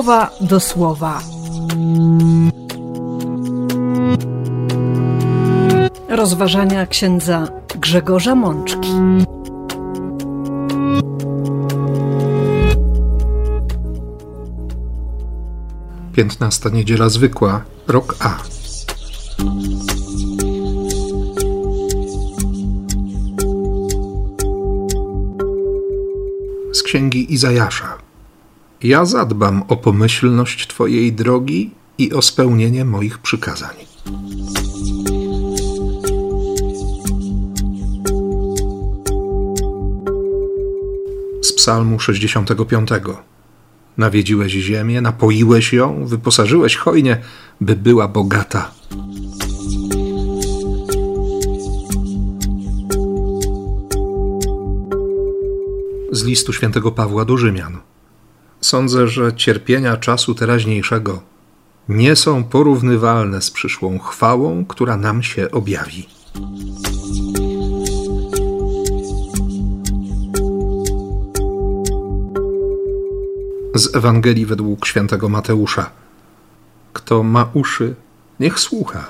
słowa do słowa. Rozważania księdza Grzegorza Mączki. Piętnasta niedziela zwykła, rok A. Z księgi Izajasza. Ja zadbam o pomyślność Twojej drogi i o spełnienie moich przykazań. Z Psalmu 65. Nawiedziłeś ziemię, napoiłeś ją, wyposażyłeś hojnie, by była bogata. Z listu świętego Pawła do Rzymian. Sądzę, że cierpienia czasu teraźniejszego nie są porównywalne z przyszłą chwałą, która nam się objawi. Z Ewangelii według świętego Mateusza. Kto ma uszy, niech słucha.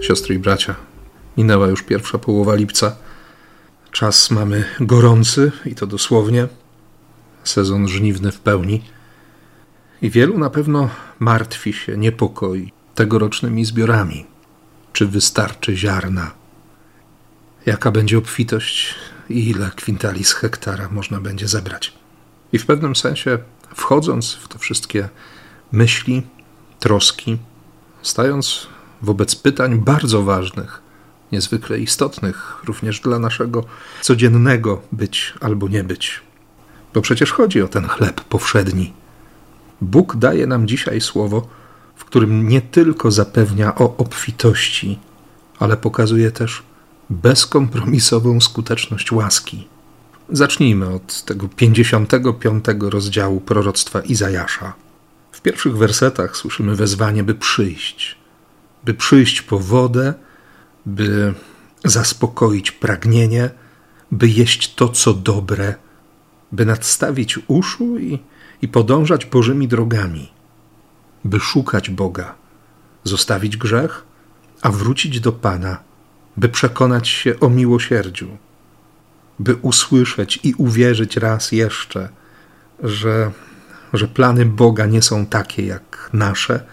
Siostry i bracia, minęła już pierwsza połowa lipca. Czas mamy gorący i to dosłownie. Sezon żniwny w pełni. I wielu na pewno martwi się, niepokoi tegorocznymi zbiorami. Czy wystarczy ziarna? Jaka będzie obfitość i ile kwintali z hektara można będzie zebrać? I w pewnym sensie, wchodząc w te wszystkie myśli, troski, stając wobec pytań bardzo ważnych, niezwykle istotnych również dla naszego codziennego być albo nie być. Bo przecież chodzi o ten chleb powszedni. Bóg daje nam dzisiaj słowo, w którym nie tylko zapewnia o obfitości, ale pokazuje też bezkompromisową skuteczność łaski. Zacznijmy od tego 55 rozdziału proroctwa Izajasza. W pierwszych wersetach słyszymy wezwanie, by przyjść, by przyjść po wodę, by zaspokoić pragnienie, by jeść to, co dobre, by nadstawić uszu i, i podążać Bożymi drogami, by szukać Boga, zostawić grzech, a wrócić do Pana, by przekonać się o miłosierdziu, by usłyszeć i uwierzyć raz jeszcze, że, że plany Boga nie są takie jak nasze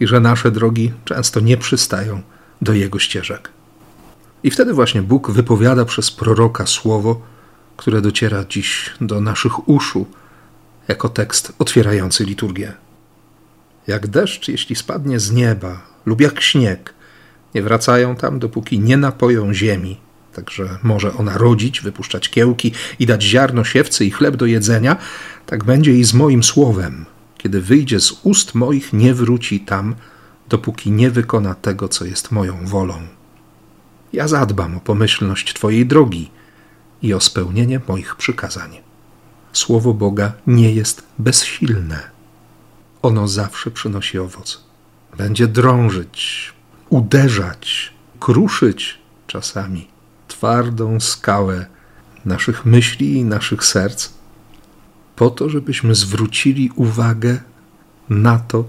i że nasze drogi często nie przystają do Jego ścieżek. I wtedy właśnie Bóg wypowiada przez proroka słowo, które dociera dziś do naszych uszu jako tekst otwierający liturgię. Jak deszcz, jeśli spadnie z nieba, lub jak śnieg, nie wracają tam, dopóki nie napoją ziemi, także może ona rodzić, wypuszczać kiełki i dać ziarno siewcy i chleb do jedzenia, tak będzie i z moim słowem. Kiedy wyjdzie z ust moich, nie wróci tam, dopóki nie wykona tego, co jest moją wolą. Ja zadbam o pomyślność Twojej drogi i o spełnienie moich przykazań. Słowo Boga nie jest bezsilne. Ono zawsze przynosi owoc. Będzie drążyć, uderzać, kruszyć czasami twardą skałę naszych myśli i naszych serc, po to, żebyśmy zwrócili uwagę na to,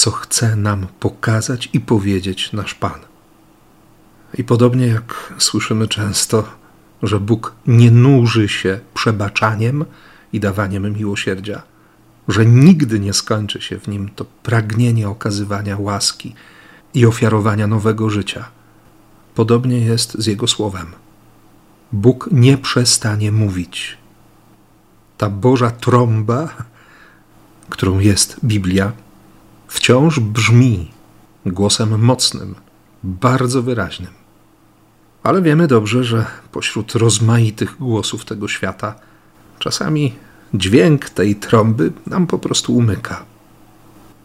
co chce nam pokazać i powiedzieć nasz Pan. I podobnie jak słyszymy często, że Bóg nie nuży się przebaczaniem i dawaniem miłosierdzia, że nigdy nie skończy się w nim to pragnienie okazywania łaski i ofiarowania nowego życia. Podobnie jest z Jego słowem. Bóg nie przestanie mówić. Ta Boża trąba, którą jest Biblia, wciąż brzmi głosem mocnym, bardzo wyraźnym. Ale wiemy dobrze, że pośród rozmaitych głosów tego świata czasami dźwięk tej trąby nam po prostu umyka.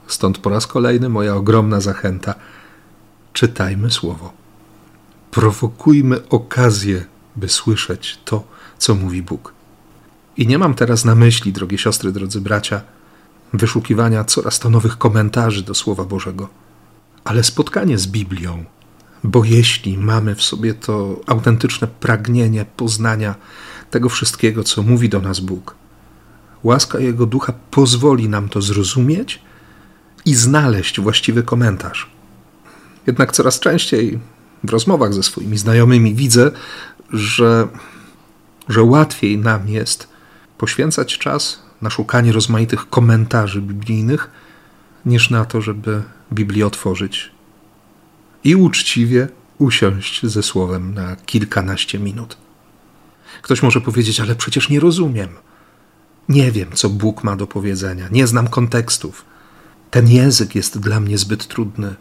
Stąd po raz kolejny moja ogromna zachęta: czytajmy słowo. Prowokujmy okazję, by słyszeć to, co mówi Bóg. I nie mam teraz na myśli, drogie siostry, drodzy bracia, wyszukiwania coraz to nowych komentarzy do Słowa Bożego, ale spotkanie z Biblią, Bo jeśli mamy w sobie to autentyczne pragnienie poznania tego wszystkiego, co mówi do nas Bóg, łaska Jego ducha pozwoli nam to zrozumieć i znaleźć właściwy komentarz. Jednak coraz częściej w rozmowach ze swoimi znajomymi widzę, że, że łatwiej nam jest poświęcać czas na szukanie rozmaitych komentarzy biblijnych, niż na to, żeby Biblię otworzyć i uczciwie usiąść ze słowem na kilkanaście minut. Ktoś może powiedzieć, ale przecież nie rozumiem. Nie wiem, co Bóg ma do powiedzenia, nie znam kontekstów. Ten język jest dla mnie zbyt trudny.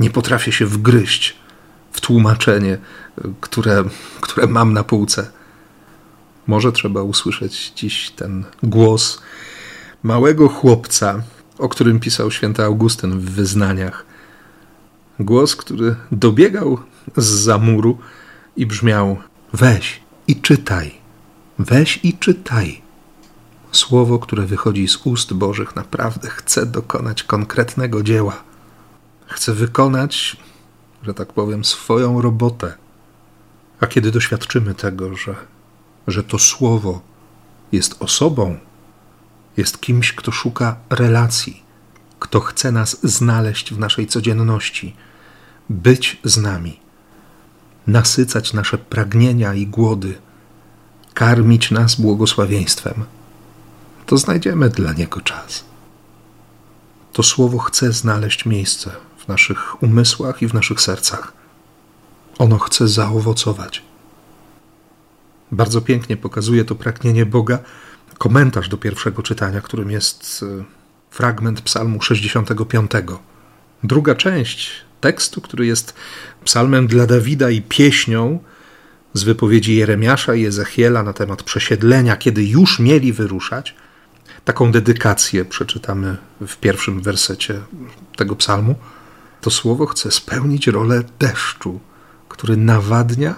Nie potrafię się wgryźć w tłumaczenie, które, które mam na półce. Może trzeba usłyszeć dziś ten głos małego chłopca, o którym pisał święty Augustyn w wyznaniach. Głos, który dobiegał z zamuru i brzmiał: Weź i czytaj, weź i czytaj. Słowo, które wychodzi z ust Bożych, naprawdę chce dokonać konkretnego dzieła. Chce wykonać, że tak powiem, swoją robotę. A kiedy doświadczymy tego, że, że to słowo jest osobą, jest kimś, kto szuka relacji, kto chce nas znaleźć w naszej codzienności, być z nami, nasycać nasze pragnienia i głody, karmić nas błogosławieństwem, to znajdziemy dla Niego czas. To słowo chce znaleźć miejsce w naszych umysłach i w naszych sercach. Ono chce zaowocować. Bardzo pięknie pokazuje to pragnienie Boga komentarz do pierwszego czytania, którym jest e, fragment Psalmu 65. Druga część tekstu, który jest psalmem dla Dawida i pieśnią z wypowiedzi Jeremiasza i Ezechiela na temat przesiedlenia, kiedy już mieli wyruszać. Taką dedykację przeczytamy w pierwszym wersecie tego psalmu. To słowo chce spełnić rolę deszczu, który nawadnia,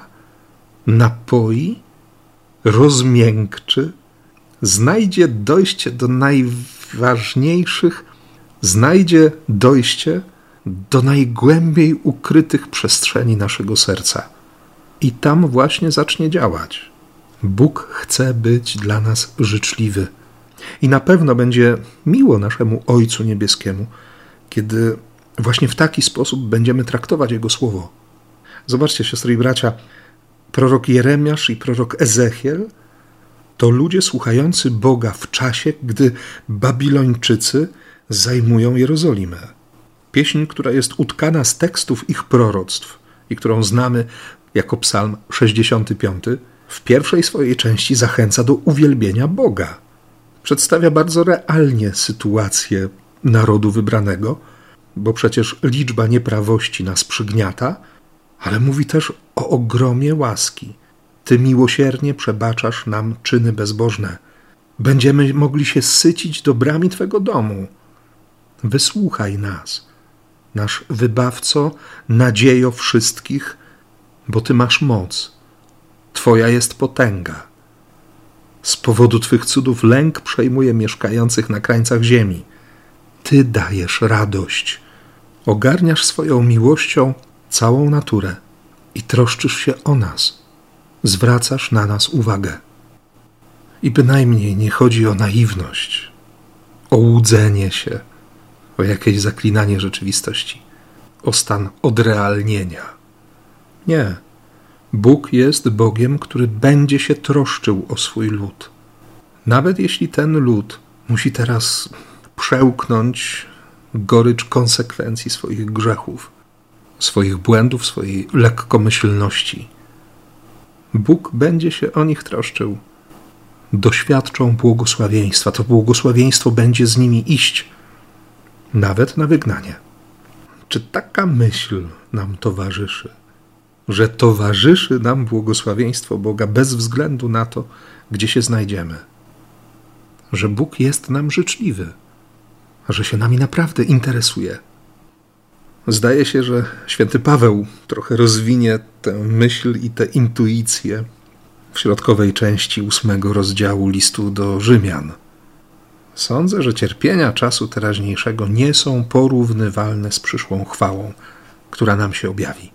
napoi, rozmiękczy, znajdzie dojście do najważniejszych, znajdzie dojście do najgłębiej ukrytych przestrzeni naszego serca. I tam właśnie zacznie działać. Bóg chce być dla nas życzliwy. I na pewno będzie miło naszemu Ojcu Niebieskiemu, kiedy właśnie w taki sposób będziemy traktować Jego słowo. Zobaczcie, siostry i bracia, prorok Jeremiasz i prorok Ezechiel to ludzie słuchający Boga w czasie, gdy Babilończycy zajmują Jerozolimę. Pieśń, która jest utkana z tekstów ich proroctw i którą znamy jako Psalm 65, w pierwszej swojej części zachęca do uwielbienia Boga. Przedstawia bardzo realnie sytuację narodu wybranego, bo przecież liczba nieprawości nas przygniata, ale mówi też o ogromie łaski ty miłosiernie przebaczasz nam czyny bezbożne. Będziemy mogli się sycić dobrami Twego domu. Wysłuchaj nas, nasz wybawco, nadziejo wszystkich, bo Ty masz moc. Twoja jest potęga. Z powodu Twych cudów lęk przejmuje mieszkających na krańcach ziemi. Ty dajesz radość. Ogarniasz swoją miłością całą naturę i troszczysz się o nas zwracasz na nas uwagę. I bynajmniej nie chodzi o naiwność, o łudzenie się, o jakieś zaklinanie rzeczywistości, o stan odrealnienia. Nie. Bóg jest Bogiem, który będzie się troszczył o swój lud. Nawet jeśli ten lud musi teraz przełknąć gorycz konsekwencji swoich grzechów, swoich błędów, swojej lekkomyślności Bóg będzie się o nich troszczył. Doświadczą błogosławieństwa. To błogosławieństwo będzie z nimi iść, nawet na wygnanie. Czy taka myśl nam towarzyszy, że towarzyszy nam błogosławieństwo Boga bez względu na to, gdzie się znajdziemy? Że Bóg jest nam życzliwy, że się nami naprawdę interesuje. Zdaje się, że święty Paweł trochę rozwinie tę myśl i tę intuicję w środkowej części ósmego rozdziału listu do Rzymian. Sądzę, że cierpienia czasu teraźniejszego nie są porównywalne z przyszłą chwałą, która nam się objawi.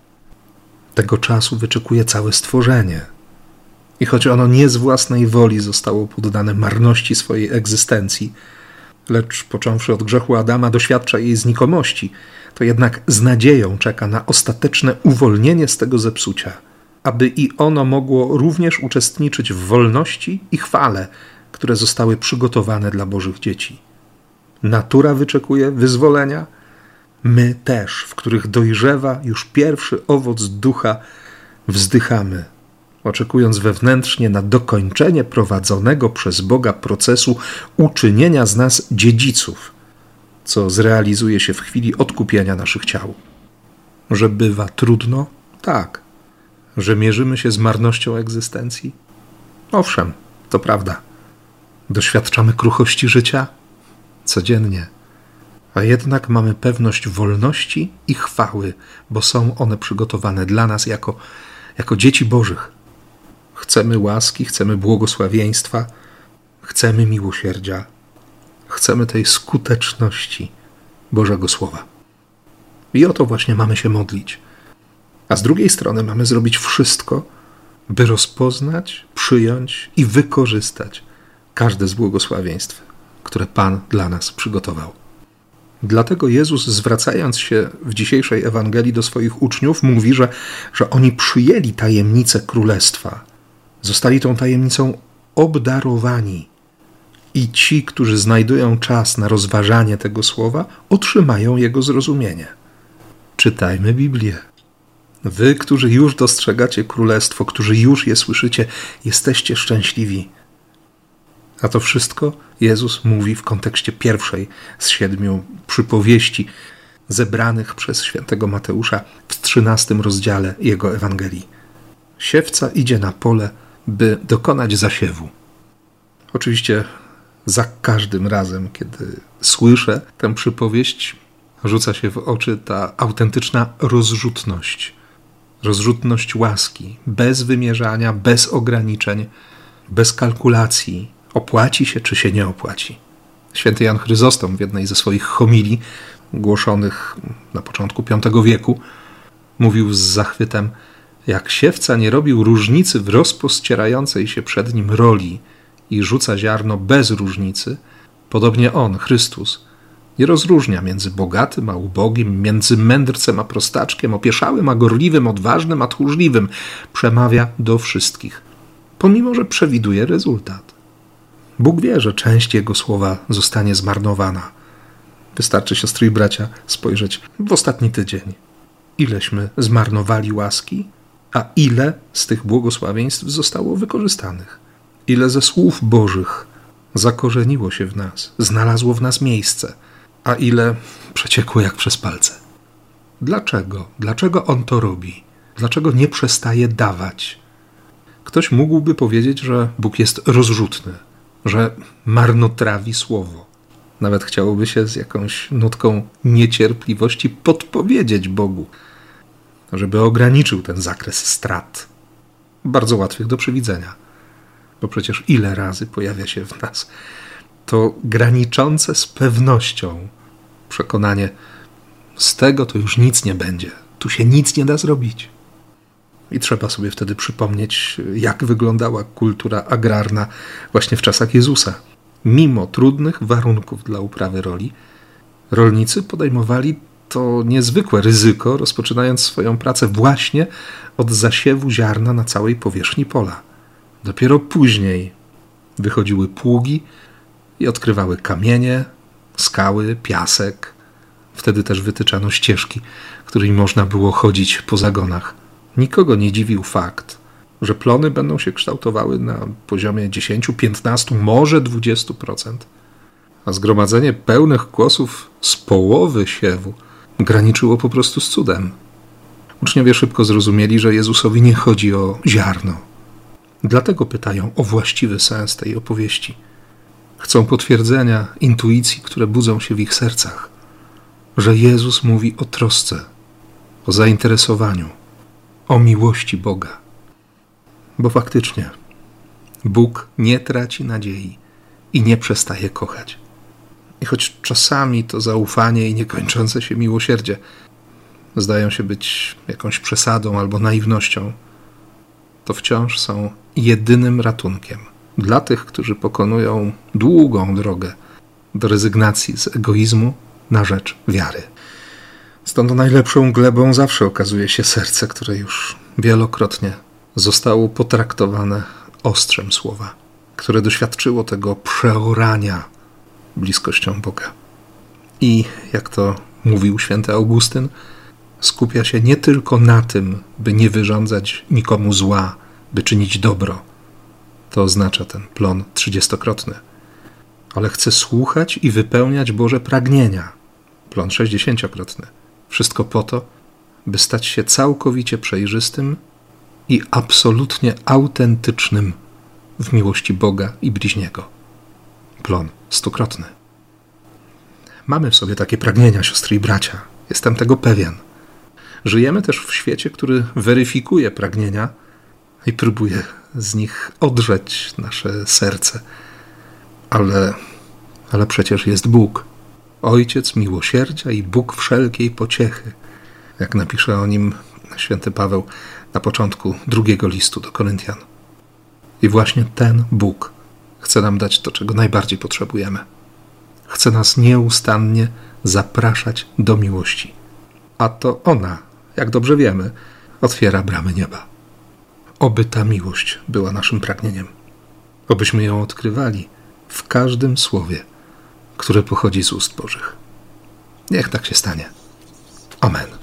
Tego czasu wyczekuje całe stworzenie. I choć ono nie z własnej woli zostało poddane marności swojej egzystencji, lecz począwszy od grzechu Adama doświadcza jej znikomości, to jednak z nadzieją czeka na ostateczne uwolnienie z tego zepsucia, aby i ono mogło również uczestniczyć w wolności i chwale, które zostały przygotowane dla Bożych dzieci. Natura wyczekuje wyzwolenia, my też, w których dojrzewa już pierwszy owoc ducha, wzdychamy, oczekując wewnętrznie na dokończenie prowadzonego przez Boga procesu uczynienia z nas dziedziców, co zrealizuje się w chwili odkupienia naszych ciał. Że bywa trudno? Tak. Że mierzymy się z marnością egzystencji? Owszem, to prawda. Doświadczamy kruchości życia? Codziennie a jednak mamy pewność wolności i chwały, bo są one przygotowane dla nas jako, jako dzieci Bożych. Chcemy łaski, chcemy błogosławieństwa, chcemy miłosierdzia, chcemy tej skuteczności Bożego Słowa. I o to właśnie mamy się modlić. A z drugiej strony mamy zrobić wszystko, by rozpoznać, przyjąć i wykorzystać każde z błogosławieństw, które Pan dla nas przygotował. Dlatego Jezus, zwracając się w dzisiejszej Ewangelii do swoich uczniów, mówi, że, że oni przyjęli tajemnicę królestwa, zostali tą tajemnicą obdarowani. I ci, którzy znajdują czas na rozważanie tego słowa, otrzymają jego zrozumienie. Czytajmy Biblię. Wy, którzy już dostrzegacie królestwo, którzy już je słyszycie, jesteście szczęśliwi a to wszystko Jezus mówi w kontekście pierwszej z siedmiu przypowieści zebranych przez świętego Mateusza w trzynastym rozdziale jego Ewangelii. Siewca idzie na pole, by dokonać zasiewu. Oczywiście za każdym razem, kiedy słyszę tę przypowieść, rzuca się w oczy ta autentyczna rozrzutność. Rozrzutność łaski, bez wymierzania, bez ograniczeń, bez kalkulacji, opłaci się, czy się nie opłaci. Święty Jan Chryzostom w jednej ze swoich homilii, głoszonych na początku V wieku, mówił z zachwytem, jak siewca nie robił różnicy w rozpościerającej się przed nim roli i rzuca ziarno bez różnicy, podobnie on, Chrystus, nie rozróżnia między bogatym a ubogim, między mędrcem a prostaczkiem, opieszałym a gorliwym, odważnym a tchórzliwym, przemawia do wszystkich, pomimo że przewiduje rezultat. Bóg wie, że część Jego słowa zostanie zmarnowana. Wystarczy, siostry i bracia, spojrzeć w ostatni tydzień. Ileśmy zmarnowali łaski, a ile z tych błogosławieństw zostało wykorzystanych? Ile ze słów Bożych zakorzeniło się w nas, znalazło w nas miejsce, a ile przeciekło jak przez palce? Dlaczego? Dlaczego On to robi? Dlaczego nie przestaje dawać? Ktoś mógłby powiedzieć, że Bóg jest rozrzutny, że marnotrawi słowo. Nawet chciałoby się z jakąś nutką niecierpliwości podpowiedzieć Bogu, żeby ograniczył ten zakres strat, bardzo łatwych do przewidzenia. Bo przecież ile razy pojawia się w nas to graniczące z pewnością przekonanie, z tego to już nic nie będzie, tu się nic nie da zrobić. I trzeba sobie wtedy przypomnieć, jak wyglądała kultura agrarna właśnie w czasach Jezusa. Mimo trudnych warunków dla uprawy roli, rolnicy podejmowali to niezwykłe ryzyko, rozpoczynając swoją pracę właśnie od zasiewu ziarna na całej powierzchni pola. Dopiero później wychodziły pługi i odkrywały kamienie, skały, piasek. Wtedy też wytyczano ścieżki, którymi można było chodzić po zagonach. Nikogo nie dziwił fakt, że plony będą się kształtowały na poziomie 10, 15, może 20%, a zgromadzenie pełnych kłosów z połowy siewu graniczyło po prostu z cudem. Uczniowie szybko zrozumieli, że Jezusowi nie chodzi o ziarno. Dlatego pytają o właściwy sens tej opowieści. Chcą potwierdzenia intuicji, które budzą się w ich sercach, że Jezus mówi o trosce, o zainteresowaniu o miłości Boga. Bo faktycznie Bóg nie traci nadziei i nie przestaje kochać. I choć czasami to zaufanie i niekończące się miłosierdzie zdają się być jakąś przesadą albo naiwnością, to wciąż są jedynym ratunkiem dla tych, którzy pokonują długą drogę do rezygnacji z egoizmu na rzecz wiary. Stąd najlepszą glebą zawsze okazuje się serce, które już wielokrotnie zostało potraktowane ostrzem słowa, które doświadczyło tego przeorania bliskością Boga. I jak to mówił święty Augustyn, skupia się nie tylko na tym, by nie wyrządzać nikomu zła, by czynić dobro. To oznacza ten plon trzydziestokrotny. Ale chce słuchać i wypełniać Boże pragnienia. Plon sześćdziesięciokrotny. Wszystko po to, by stać się całkowicie przejrzystym i absolutnie autentycznym w miłości Boga i bliźniego. Plon stukrotny. Mamy w sobie takie pragnienia, siostry i bracia. Jestem tego pewien. Żyjemy też w świecie, który weryfikuje pragnienia i próbuje z nich odrzeć nasze serce. Ale, ale przecież jest Bóg, Ojciec miłosierdzia i Bóg wszelkiej pociechy, jak napisze o nim święty Paweł na początku drugiego listu do Koryntian. I właśnie ten Bóg chce nam dać to, czego najbardziej potrzebujemy. Chce nas nieustannie zapraszać do miłości. A to ona, jak dobrze wiemy, otwiera bramy nieba. Oby ta miłość była naszym pragnieniem. Obyśmy ją odkrywali w każdym słowie, które pochodzi z ust Bożych. Niech tak się stanie. Amen.